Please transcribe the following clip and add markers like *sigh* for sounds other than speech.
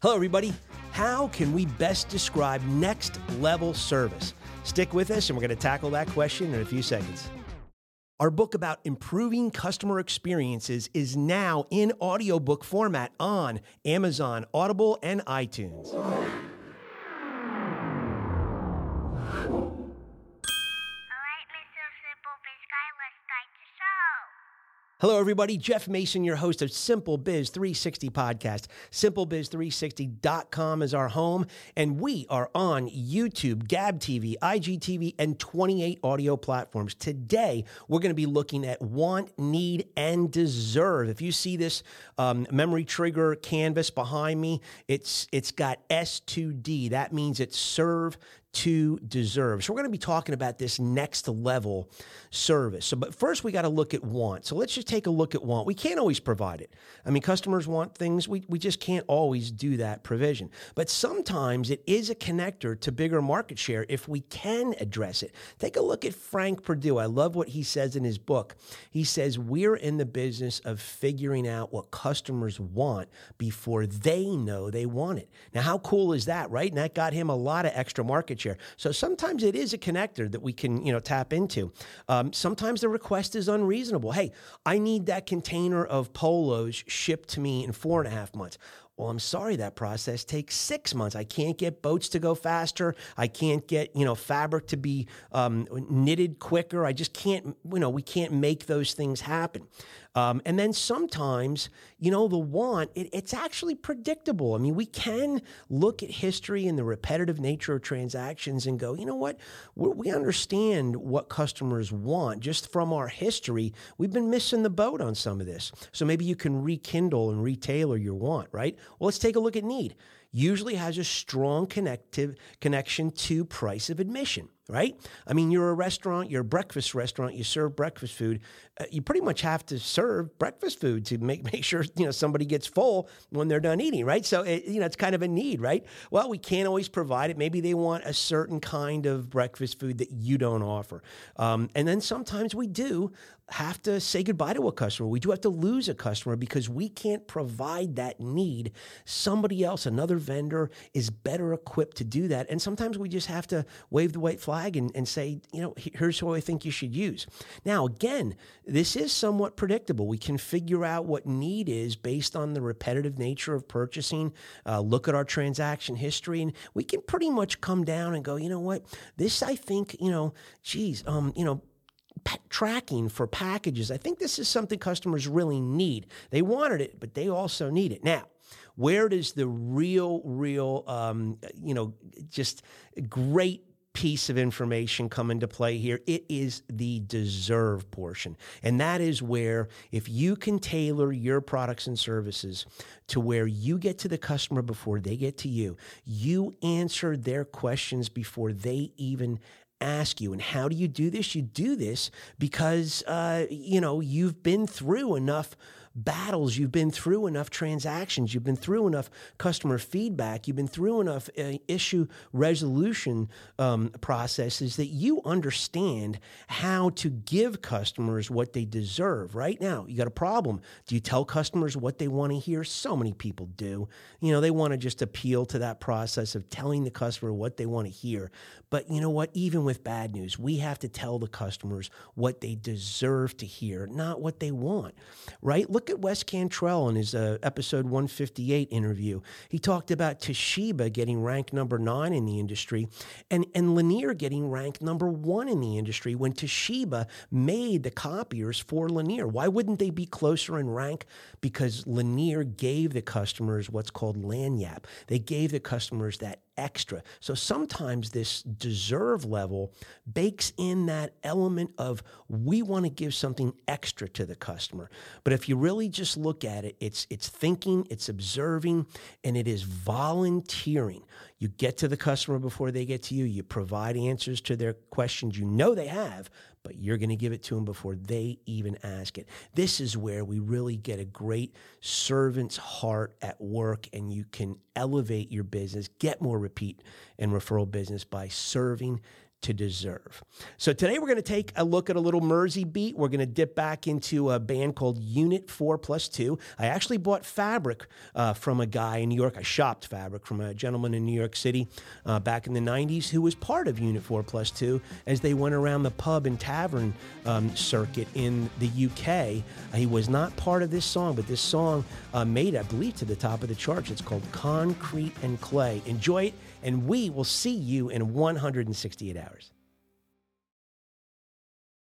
Hello, everybody. How can we best describe next level service? Stick with us, and we're going to tackle that question in a few seconds. Our book about improving customer experiences is now in audiobook format on Amazon, Audible, and iTunes. Hello, everybody. Jeff Mason, your host of Simple Biz 360 podcast. SimpleBiz360.com is our home, and we are on YouTube, Gab TV, IGTV, and 28 audio platforms. Today, we're going to be looking at want, need, and deserve. If you see this um, memory trigger canvas behind me, it's it's got S2D. That means it's serve, to deserve. So we're going to be talking about this next level service. So, but first we got to look at want. So let's just take a look at want. We can't always provide it. I mean, customers want things. We, we just can't always do that provision. But sometimes it is a connector to bigger market share if we can address it. Take a look at Frank Perdue. I love what he says in his book. He says, we're in the business of figuring out what customers want before they know they want it. Now, how cool is that, right? And that got him a lot of extra market share. So sometimes it is a connector that we can, you know, tap into. Um, sometimes the request is unreasonable. Hey, I need that container of polos shipped to me in four and a half months. Well, I'm sorry that process takes six months. I can't get boats to go faster. I can't get, you know, fabric to be um, knitted quicker. I just can't, you know, we can't make those things happen. Um, and then sometimes, you know, the want, it, it's actually predictable. I mean, we can look at history and the repetitive nature of transactions and go, you know what? We understand what customers want just from our history. We've been missing the boat on some of this. So maybe you can rekindle and retailer your want, right? Well, let's take a look at need. Usually has a strong connective connection to price of admission right? I mean, you're a restaurant, you're a breakfast restaurant, you serve breakfast food. Uh, you pretty much have to serve breakfast food to make *laughs* make sure you know somebody gets full when they're done eating, right? So it, you know it's kind of a need, right? Well, we can't always provide it. Maybe they want a certain kind of breakfast food that you don't offer, um, and then sometimes we do have to say goodbye to a customer. We do have to lose a customer because we can't provide that need. Somebody else, another vendor, is better equipped to do that, and sometimes we just have to wave the white flag and, and say, you know, here's who I think you should use. Now, again, this is somewhat predictable. We can figure out what need is based on the repetitive nature of purchasing, uh, look at our transaction history, and we can pretty much come down and go, you know what, this I think, you know, geez, um, you know, tracking for packages. I think this is something customers really need. They wanted it, but they also need it. Now, where does the real, real, um, you know, just great piece of information come into play here. It is the deserve portion. And that is where if you can tailor your products and services to where you get to the customer before they get to you, you answer their questions before they even ask you. And how do you do this? You do this because, uh, you know, you've been through enough battles, you've been through enough transactions, you've been through enough customer feedback, you've been through enough uh, issue resolution um, processes that you understand how to give customers what they deserve. Right now, you got a problem. Do you tell customers what they want to hear? So many people do. You know, they want to just appeal to that process of telling the customer what they want to hear. But you know what? Even with bad news, we have to tell the customers what they deserve to hear, not what they want. Right? Look at Wes Cantrell in his uh, episode 158 interview. He talked about Toshiba getting ranked number nine in the industry and, and Lanier getting ranked number one in the industry when Toshiba made the copiers for Lanier. Why wouldn't they be closer in rank? Because Lanier gave the customers what's called lagniappe. They gave the customers that extra. So sometimes this deserve level bakes in that element of we want to give something extra to the customer. But if you really just look at it, it's it's thinking, it's observing, and it is volunteering. You get to the customer before they get to you. You provide answers to their questions you know they have, but you're going to give it to them before they even ask it. This is where we really get a great servant's heart at work and you can elevate your business, get more repeat and referral business by serving to deserve. So today we're going to take a look at a little Mersey beat. We're going to dip back into a band called Unit 4 Plus 2. I actually bought fabric uh, from a guy in New York. I shopped fabric from a gentleman in New York City uh, back in the 90s who was part of Unit 4 Plus 2 as they went around the pub and tavern um, circuit in the UK. He was not part of this song, but this song uh, made, I believe, to the top of the charts. It's called Concrete and Clay. Enjoy it, and we will see you in 168 hours.